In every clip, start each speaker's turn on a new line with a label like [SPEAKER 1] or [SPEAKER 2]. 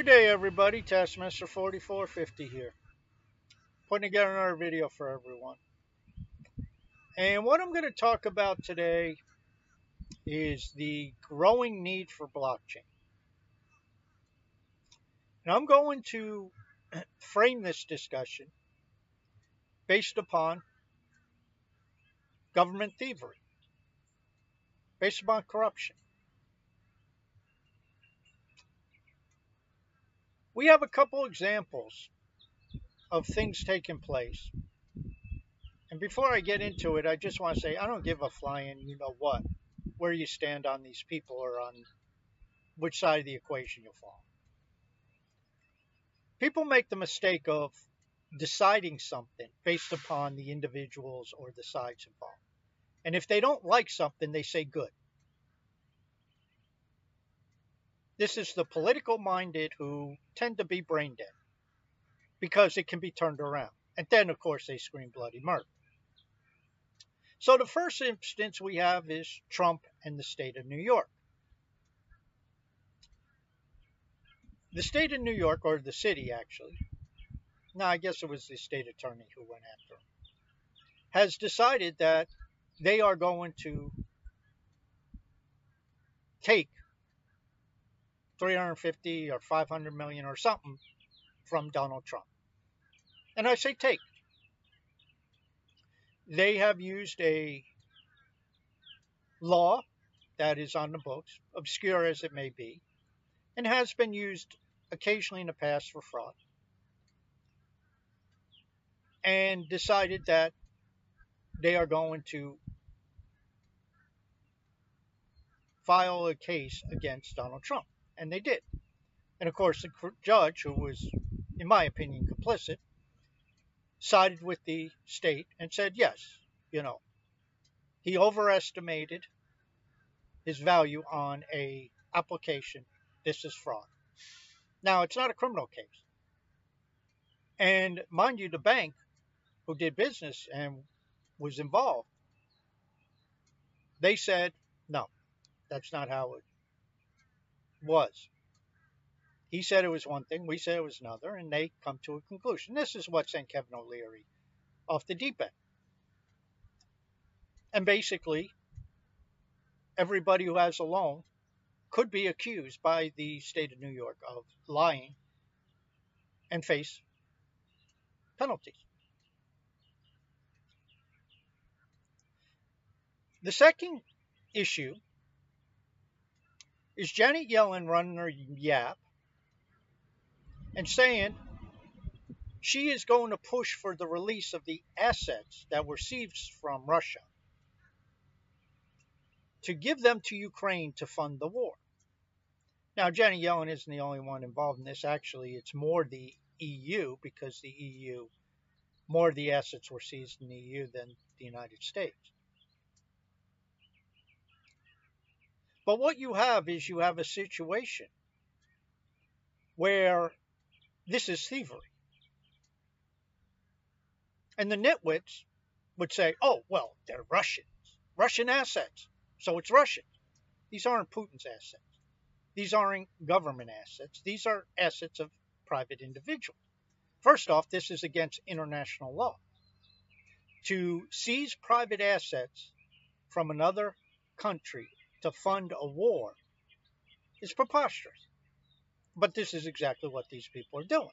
[SPEAKER 1] Good day, everybody. Taskmaster 4450 here. Putting together another video for everyone. And what I'm going to talk about today is the growing need for blockchain. And I'm going to frame this discussion based upon government thievery, based upon corruption. We have a couple examples of things taking place. And before I get into it, I just want to say I don't give a flying you know what, where you stand on these people or on which side of the equation you fall. People make the mistake of deciding something based upon the individuals or the sides involved. And if they don't like something, they say good. This is the political minded who tend to be brain dead because it can be turned around. And then, of course, they scream bloody murder. So the first instance we have is Trump and the state of New York. The state of New York, or the city actually, no, I guess it was the state attorney who went after him, has decided that they are going to take 350 or 500 million or something from Donald Trump. And I say take. They have used a law that is on the books, obscure as it may be, and has been used occasionally in the past for fraud, and decided that they are going to file a case against Donald Trump and they did. And of course, the judge, who was, in my opinion, complicit, sided with the state and said, yes, you know, he overestimated his value on a application. This is fraud. Now, it's not a criminal case. And mind you, the bank who did business and was involved, they said, no, that's not how it was. He said it was one thing, we said it was another, and they come to a conclusion. This is what sent Kevin O'Leary off the deep end. And basically, everybody who has a loan could be accused by the state of New York of lying and face penalties. The second issue is Janet Yellen running her yap and saying she is going to push for the release of the assets that were seized from Russia to give them to Ukraine to fund the war. Now, Janet Yellen isn't the only one involved in this. Actually, it's more the EU because the EU, more of the assets were seized in the EU than the United States. But what you have is you have a situation where this is thievery. And the nitwits would say, oh, well, they're Russians, Russian assets. So it's Russian. These aren't Putin's assets. These aren't government assets. These are assets of private individuals. First off, this is against international law. To seize private assets from another country to fund a war is preposterous. But this is exactly what these people are doing.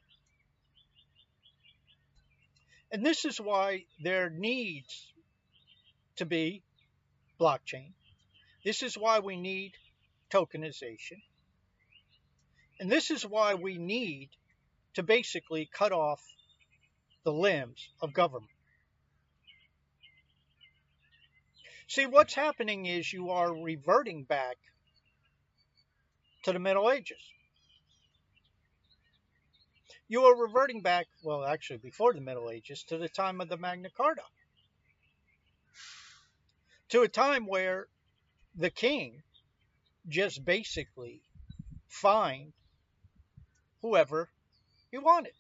[SPEAKER 1] And this is why there needs to be blockchain. This is why we need tokenization. And this is why we need to basically cut off the limbs of government. See, what's happening is you are reverting back to the Middle Ages. You are reverting back, well, actually, before the Middle Ages, to the time of the Magna Carta. To a time where the king just basically fined whoever he wanted.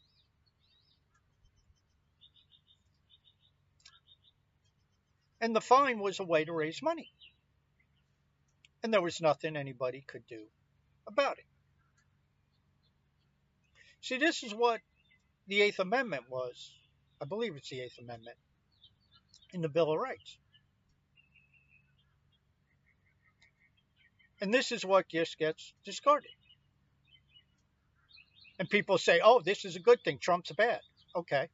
[SPEAKER 1] And the fine was a way to raise money. And there was nothing anybody could do about it. See, this is what the Eighth Amendment was. I believe it's the Eighth Amendment in the Bill of Rights. And this is what just gets discarded. And people say, oh, this is a good thing. Trump's a bad. Okay.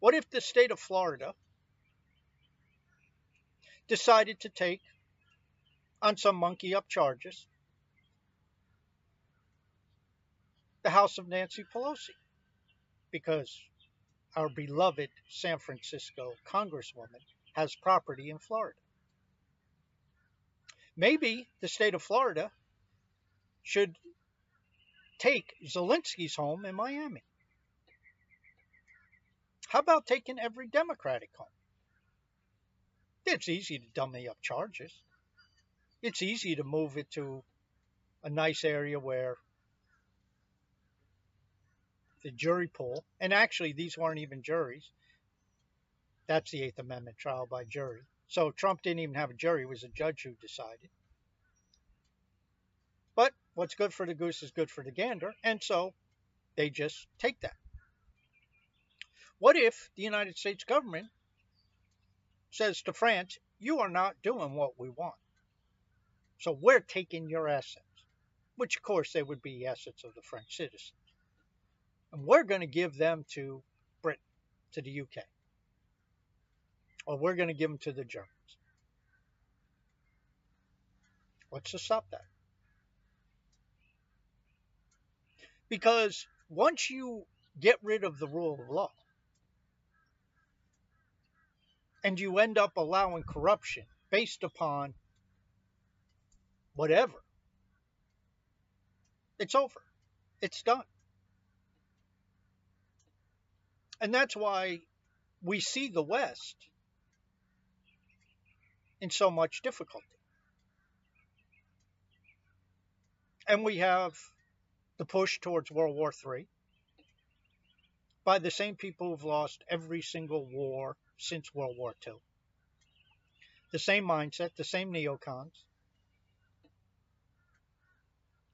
[SPEAKER 1] What if the state of Florida decided to take on some monkey up charges the house of Nancy Pelosi? Because our beloved San Francisco congresswoman has property in Florida. Maybe the state of Florida should take Zelensky's home in Miami. How about taking every Democratic home? It's easy to dummy up charges. It's easy to move it to a nice area where the jury pool, and actually these weren't even juries. That's the Eighth Amendment trial by jury. So Trump didn't even have a jury, it was a judge who decided. But what's good for the goose is good for the gander, and so they just take that. What if the United States government says to France, you are not doing what we want? So we're taking your assets, which of course they would be assets of the French citizens. And we're going to give them to Britain, to the UK or we're going to give them to the Germans. What's to stop that? Because once you get rid of the rule of law and you end up allowing corruption based upon whatever, it's over. It's done. And that's why we see the West in so much difficulty. And we have the push towards World War III by the same people who've lost every single war since World War II. The same mindset, the same neocons.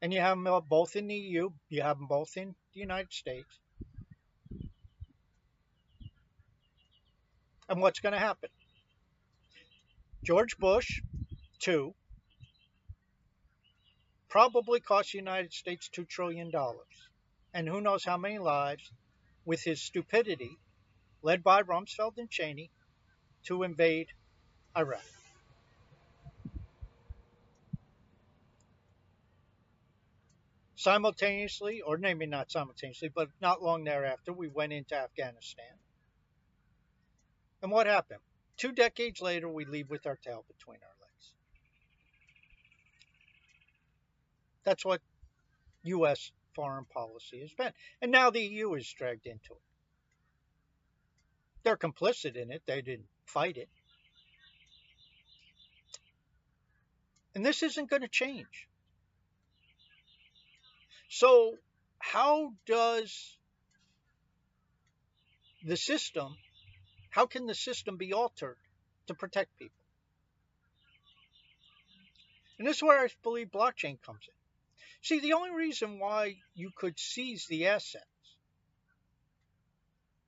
[SPEAKER 1] And you have them both in the EU, you have them both in the United States. And what's going to happen? George Bush, two, probably cost the United States $2 trillion. And who knows how many lives with his stupidity, led by Rumsfeld and Cheney, to invade Iraq. Simultaneously, or maybe not simultaneously, but not long thereafter, we went into Afghanistan. And what happened? Two decades later, we leave with our tail between our legs. That's what U.S. foreign policy has been. And now the EU is dragged into it. They're complicit in it, they didn't fight it. And this isn't going to change. So, how does the system how can the system be altered to protect people? And this is where I believe blockchain comes in. See, the only reason why you could seize the assets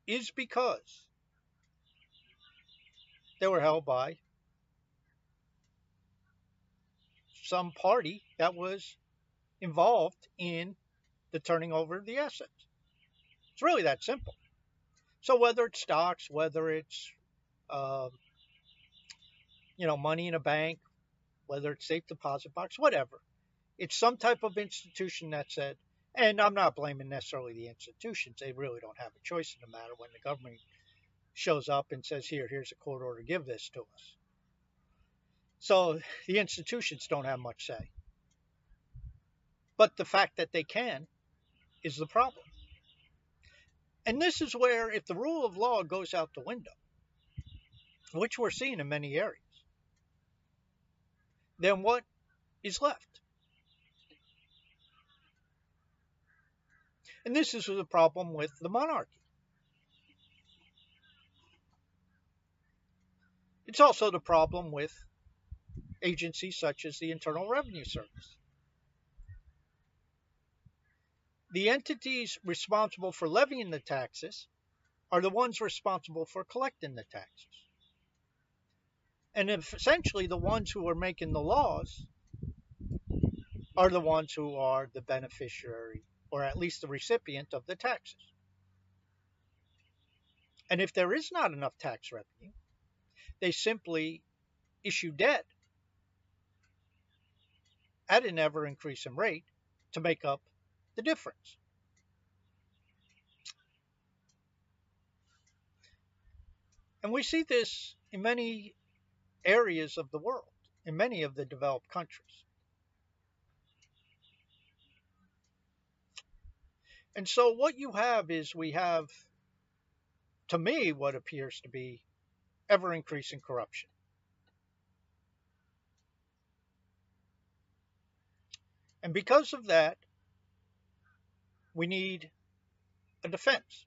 [SPEAKER 1] is because they were held by some party that was involved in the turning over of the assets. It's really that simple. So whether it's stocks, whether it's uh, you know money in a bank, whether it's safe deposit box, whatever, it's some type of institution that said. And I'm not blaming necessarily the institutions; they really don't have a choice in the matter when the government shows up and says, "Here, here's a court order, give this to us." So the institutions don't have much say. But the fact that they can is the problem. And this is where, if the rule of law goes out the window, which we're seeing in many areas, then what is left? And this is the problem with the monarchy. It's also the problem with agencies such as the Internal Revenue Service. the entities responsible for levying the taxes are the ones responsible for collecting the taxes. And if essentially the ones who are making the laws are the ones who are the beneficiary or at least the recipient of the taxes. And if there is not enough tax revenue, they simply issue debt at an ever increasing rate to make up the difference. And we see this in many areas of the world, in many of the developed countries. And so what you have is we have, to me, what appears to be ever increasing corruption. And because of that, we need a defense.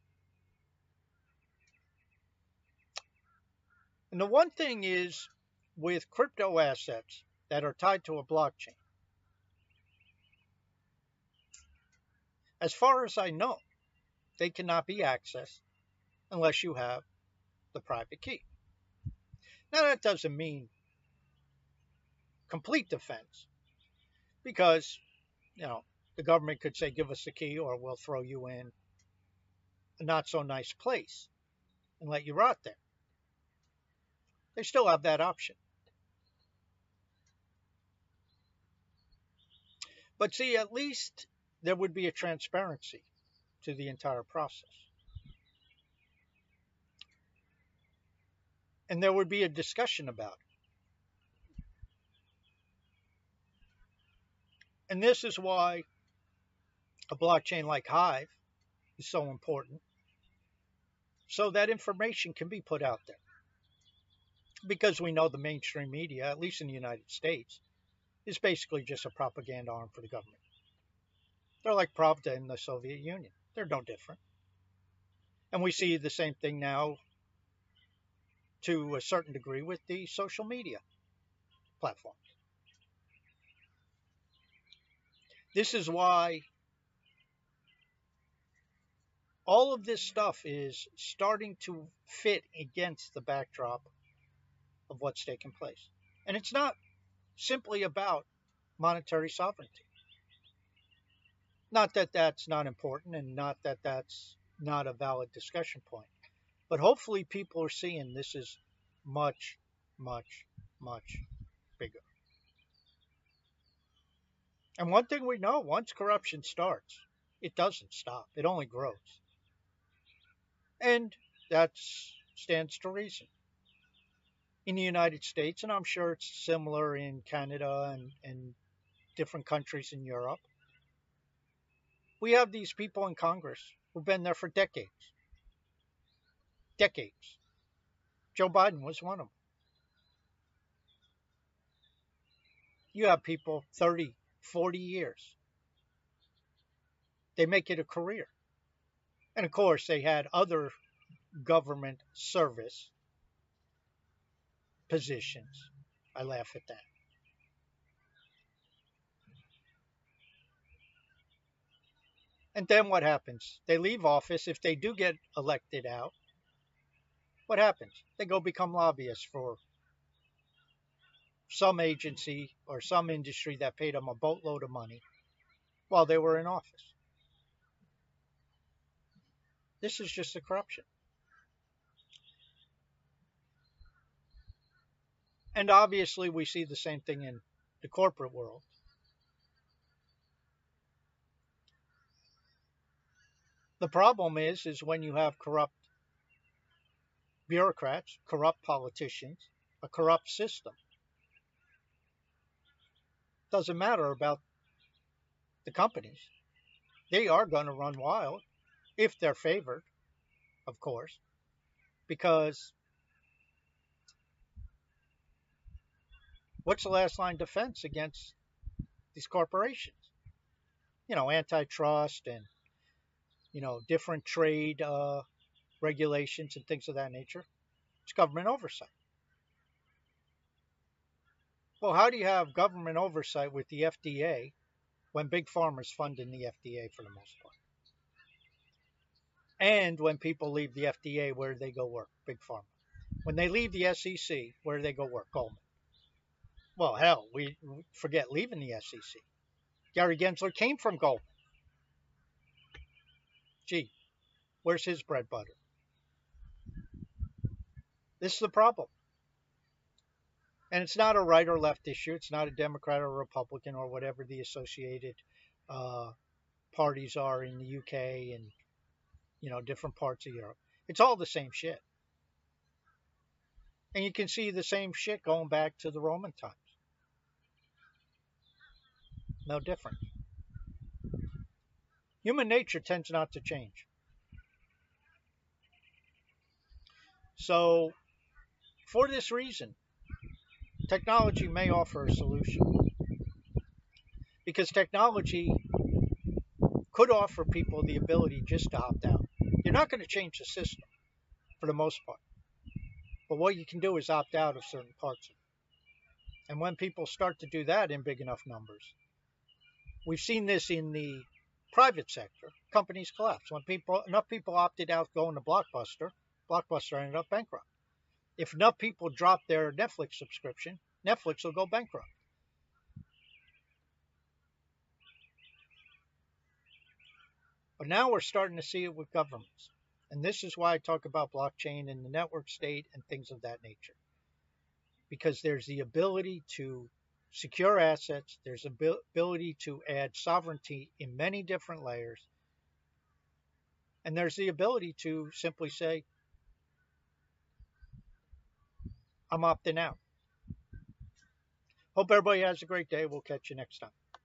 [SPEAKER 1] And the one thing is with crypto assets that are tied to a blockchain, As far as I know, they cannot be accessed unless you have the private key. Now, that doesn't mean complete defense because, you know, the government could say, give us the key or we'll throw you in a not so nice place and let you rot there. They still have that option. But see, at least there would be a transparency to the entire process. And there would be a discussion about it. And this is why a blockchain like Hive is so important, so that information can be put out there. Because we know the mainstream media, at least in the United States, is basically just a propaganda arm for the government. They're like Pravda in the Soviet Union. They're no different. And we see the same thing now to a certain degree with the social media platforms. This is why all of this stuff is starting to fit against the backdrop of what's taking place. And it's not simply about monetary sovereignty. Not that that's not important and not that that's not a valid discussion point, but hopefully people are seeing this is much, much, much bigger. And one thing we know once corruption starts, it doesn't stop, it only grows. And that stands to reason. In the United States, and I'm sure it's similar in Canada and, and different countries in Europe, we have these people in Congress who've been there for decades. Decades. Joe Biden was one of them. You have people 30, 40 years. They make it a career. And of course, they had other government service positions. I laugh at that. And then what happens? They leave office. If they do get elected out, what happens? They go become lobbyists for some agency or some industry that paid them a boatload of money while they were in office. This is just the corruption. And obviously, we see the same thing in the corporate world. The problem is, is when you have corrupt bureaucrats, corrupt politicians, a corrupt system. Doesn't matter about the companies. They are going to run wild if they're favored, of course, because what's the last line defense against these corporations? You know, antitrust and you know, different trade uh, regulations and things of that nature. It's government oversight. Well, how do you have government oversight with the FDA when big pharma's funding the FDA for the most part. And when people leave the FDA, where do they go work? Big pharma. When they leave the SEC, where do they go work? Goldman. Well, hell, we forget leaving the SEC. Gary Gensler came from Goldman. Gee, where's his bread butter? This is the problem. And it's not a right or left issue. It's not a Democrat or Republican or whatever the associated uh, parties are in the UK and you know different parts of Europe. It's all the same shit. And you can see the same shit going back to the Roman times. No different. Human nature tends not to change. So, for this reason, technology may offer a solution. Because technology could offer people the ability just to opt out. You're not going to change the system for the most part. But what you can do is opt out of certain parts of it. And when people start to do that in big enough numbers, we've seen this in the private sector, companies collapse. When people enough people opted out going to Blockbuster, Blockbuster ended up bankrupt. If enough people drop their Netflix subscription, Netflix will go bankrupt. But now we're starting to see it with governments. And this is why I talk about blockchain and the network state and things of that nature. Because there's the ability to secure assets, there's the ability to add sovereignty in many different layers, and there's the ability to simply say, I'm opting out. Hope everybody has a great day. We'll catch you next time.